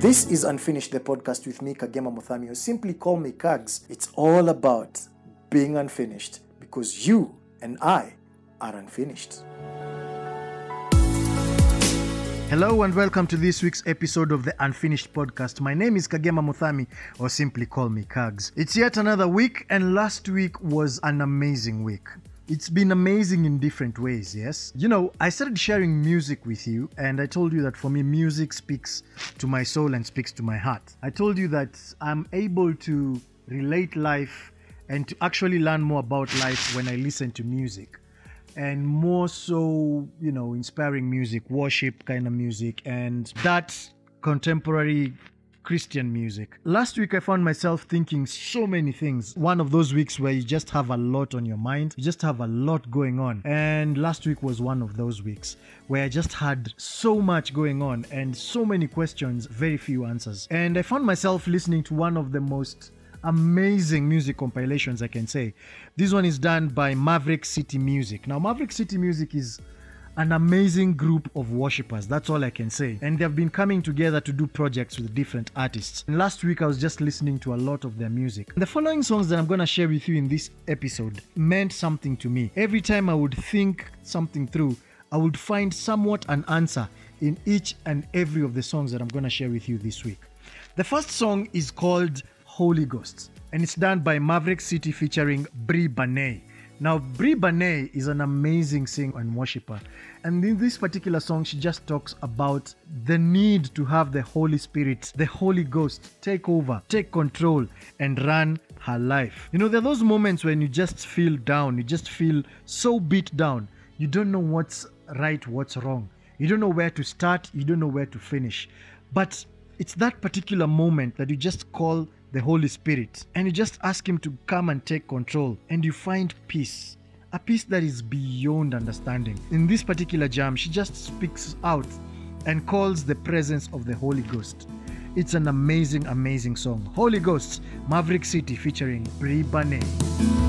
This is Unfinished, the podcast with me, Kagema Muthami, or simply call me Kags. It's all about being unfinished because you and I are unfinished. Hello and welcome to this week's episode of the Unfinished Podcast. My name is Kagema Muthami, or simply call me Kags. It's yet another week, and last week was an amazing week. It's been amazing in different ways, yes? You know, I started sharing music with you, and I told you that for me, music speaks to my soul and speaks to my heart. I told you that I'm able to relate life and to actually learn more about life when I listen to music and more so, you know, inspiring music, worship kind of music, and that contemporary Christian music. Last week, I found myself thinking so many things. One of those weeks where you just have a lot on your mind, you just have a lot going on. And last week was one of those weeks where I just had so much going on and so many questions, very few answers. And I found myself listening to one of the most amazing music compilations, I can say. This one is done by Maverick City Music. Now, Maverick City Music is an amazing group of worshippers. That's all I can say. And they've been coming together to do projects with different artists. And last week, I was just listening to a lot of their music. The following songs that I'm going to share with you in this episode meant something to me. Every time I would think something through, I would find somewhat an answer in each and every of the songs that I'm going to share with you this week. The first song is called Holy Ghosts and it's done by Maverick City featuring Bri Banay. Now, Bri Banay is an amazing singer and worshiper. And in this particular song, she just talks about the need to have the Holy Spirit, the Holy Ghost, take over, take control, and run her life. You know, there are those moments when you just feel down, you just feel so beat down. You don't know what's right, what's wrong. You don't know where to start, you don't know where to finish. But it's that particular moment that you just call the Holy Spirit and you just ask Him to come and take control, and you find peace. A peace that is beyond understanding. In this particular jam, she just speaks out and calls the presence of the Holy Ghost. It's an amazing, amazing song. Holy Ghost, Maverick City featuring Bri Banay.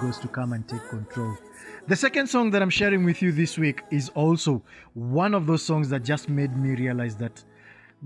Ghost to come and take control. The second song that I'm sharing with you this week is also one of those songs that just made me realize that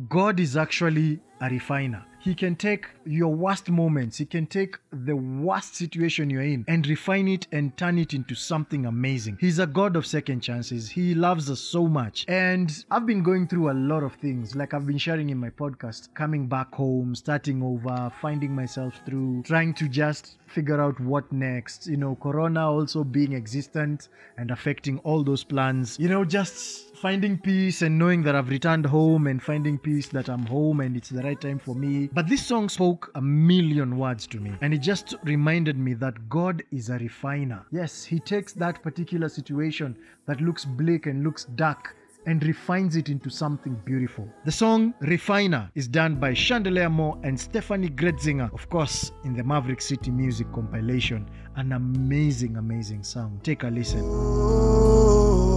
God is actually a refiner. He can take your worst moments, He can take the worst situation you're in and refine it and turn it into something amazing. He's a God of second chances. He loves us so much. And I've been going through a lot of things, like I've been sharing in my podcast, coming back home, starting over, finding myself through, trying to just figure out what next. You know, Corona also being existent and affecting all those plans. You know, just finding peace and knowing that I've returned home and finding peace that I'm home and it's the right time for me. But this song spoke a million words to me and it just reminded me that God is a refiner. Yes, He takes that particular situation that looks bleak and looks dark and refines it into something beautiful. The song Refiner is done by Chandler Moore and Steffany Gretzinger, of course, in the Maverick City Music compilation. An amazing, amazing song. Take a listen.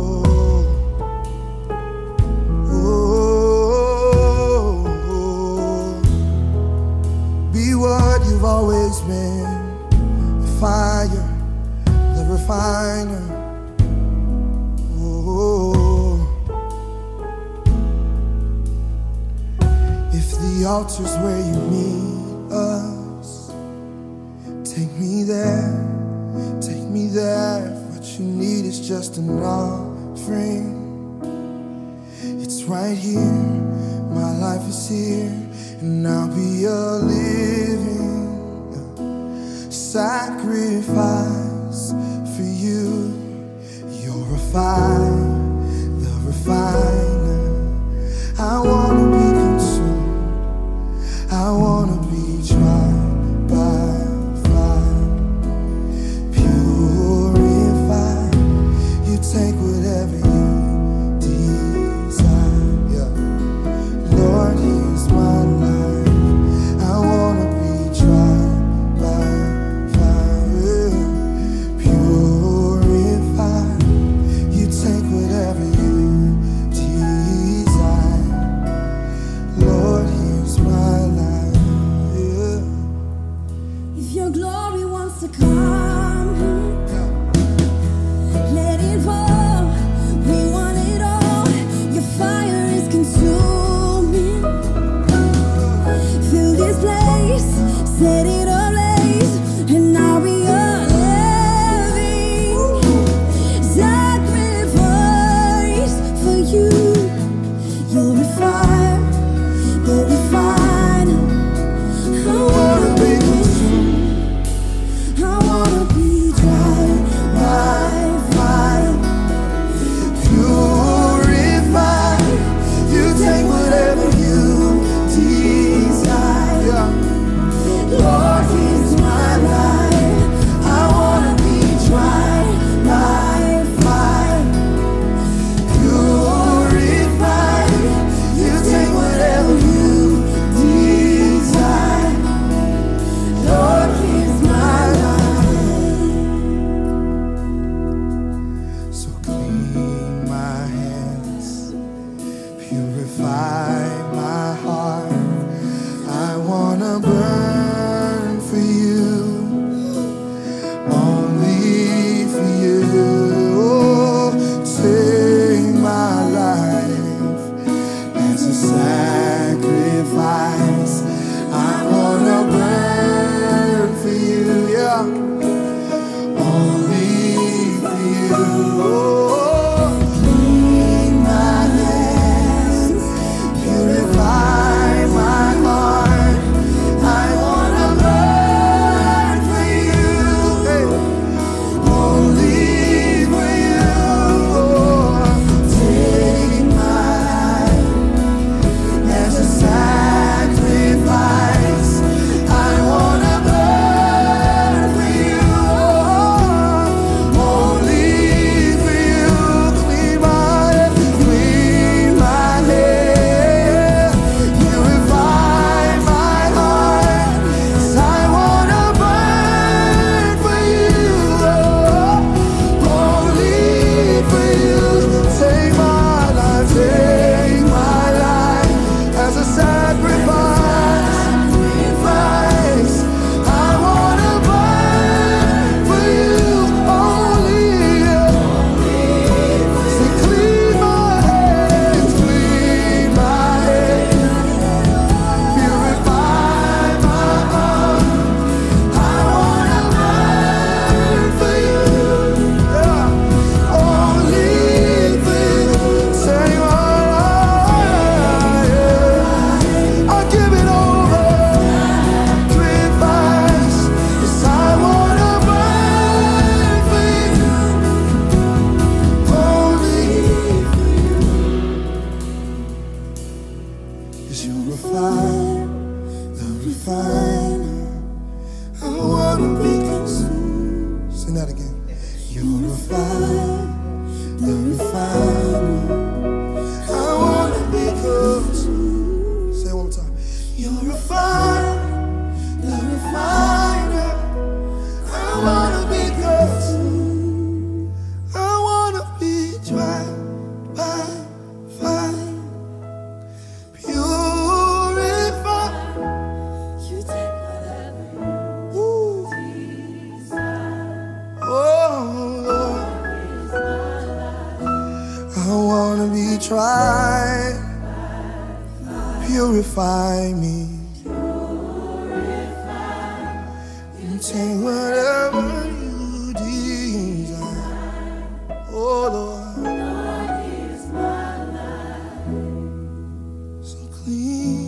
You've always been. The fire, the refiner. Oh. If the altar's where you meet us, take me there, take me there. What you need is just an offering. It's right here, my life is here, and I'll be a living sacrifice for you. You're a refined, the refiner. I wanna refiner, the refiner. I wanna be. Say one more time. You're a fire, clean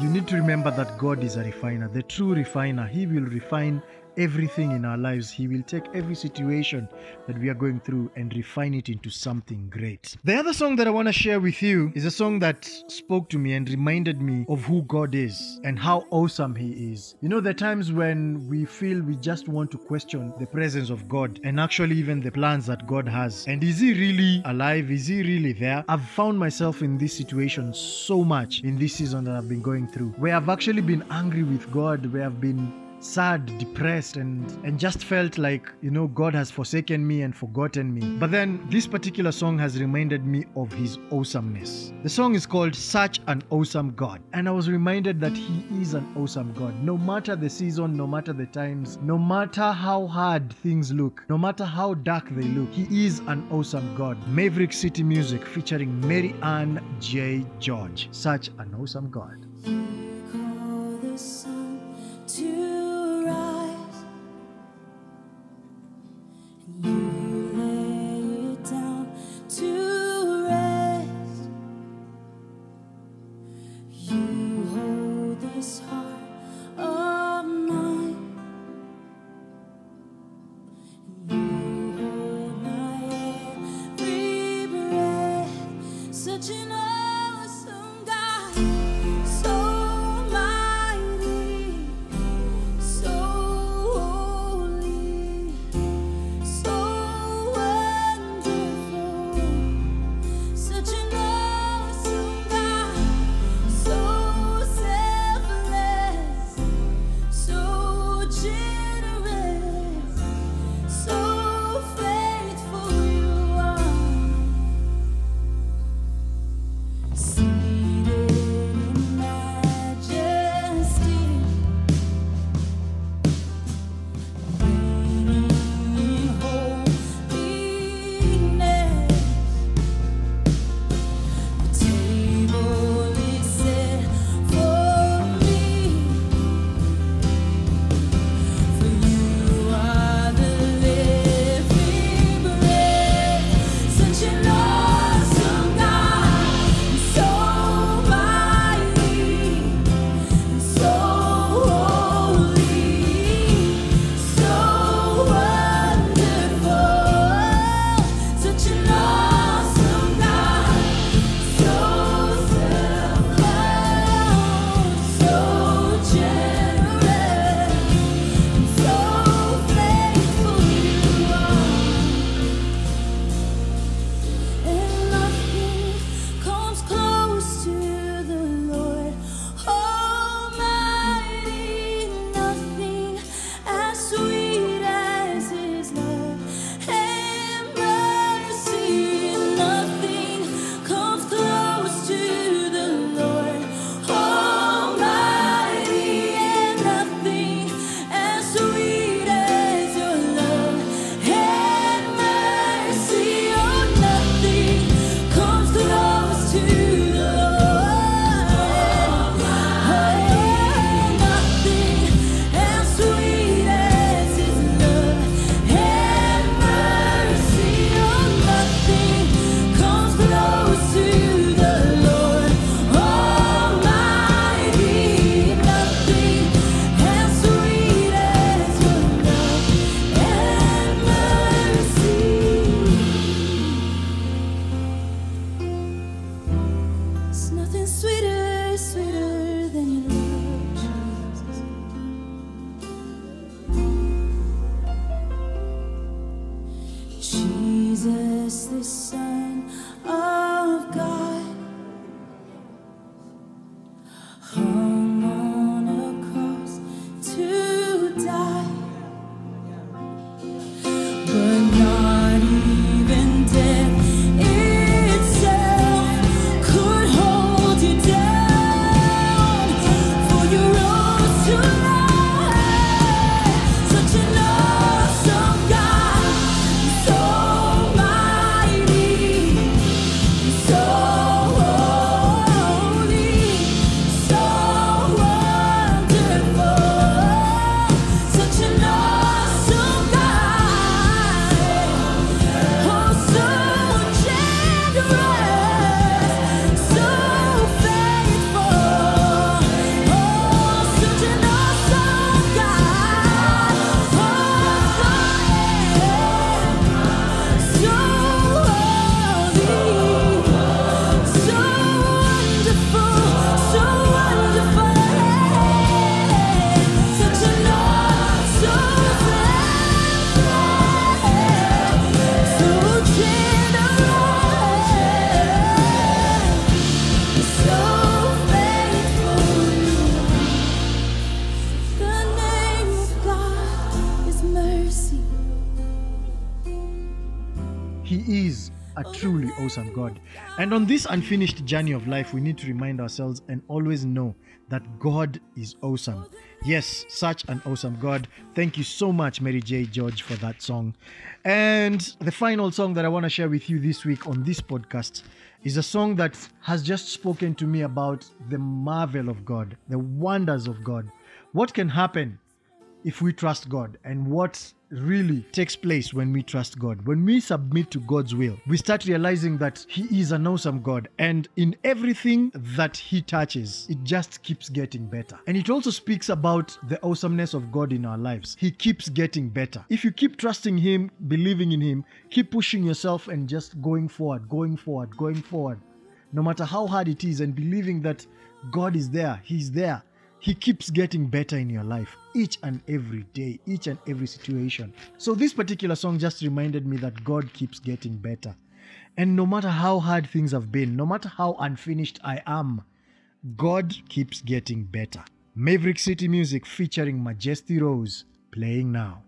You need to remember that God is a refiner, the true refiner. He will refine everything in our lives. He will take every situation that we are going through and refine it into something great. The other song that I want to share with you is a song that spoke to me and reminded me of who God is and how awesome He is. You know, are times when we feel we just want to question the presence of God and actually even the plans that God has. And is He really alive? Is He really there? I've found myself in this situation so much in this season that I've been going through, where I've actually been angry with God, where I've been sad depressed and and just felt like you know god has forsaken me and forgotten me. But then this particular song has reminded me of his awesomeness. The song is called such an awesome god. And i was reminded that he is an awesome god. No matter the season no matter the times no matter how hard things look no matter how dark they look he is an awesome god. Maverick city music featuring mary ann j. George. Such an awesome god And on this unfinished journey of life, we need to remind ourselves and always know that God is awesome. Yes, such an awesome God. Thank you so much, Mary J. George, for that song. And the final song that I want to share with you this week on this podcast is a song that has just spoken to me about the marvel of God, the wonders of God. What can happen if we trust God and what really takes place when we trust God. When we submit to God's will, we start realizing that He is an awesome God, and in everything that He touches, it just keeps getting better. And it also speaks about the awesomeness of God in our lives. He keeps getting better. If you keep trusting Him, believing in Him, keep pushing yourself and just going forward, going forward, going forward, no matter how hard it is, and believing that God is there, He's there. He keeps getting better in your life each and every day, each and every situation. So, this particular song just reminded me that God keeps getting better. And no matter how hard things have been, no matter how unfinished I am, God keeps getting better. Maverick City Music featuring Majesty Rose playing now.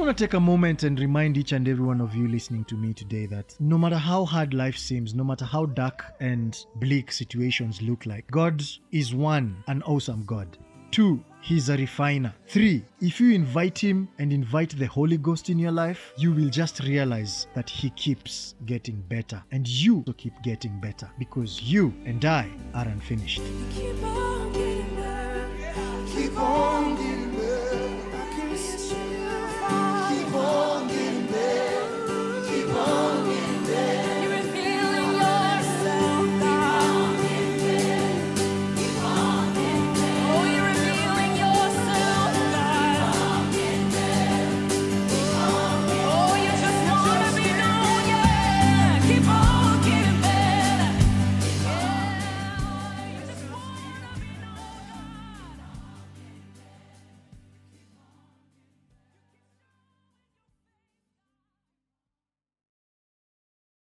Want to take a moment and remind each and every one of you listening to me today that no matter how hard life seems, no matter how dark and bleak situations look like, God is one, an awesome God. Two, He's a refiner. Three, if you invite Him and invite the Holy Ghost in your life, you will just realize that He keeps getting better. And you also keep getting better because you and I are unfinished. Keep on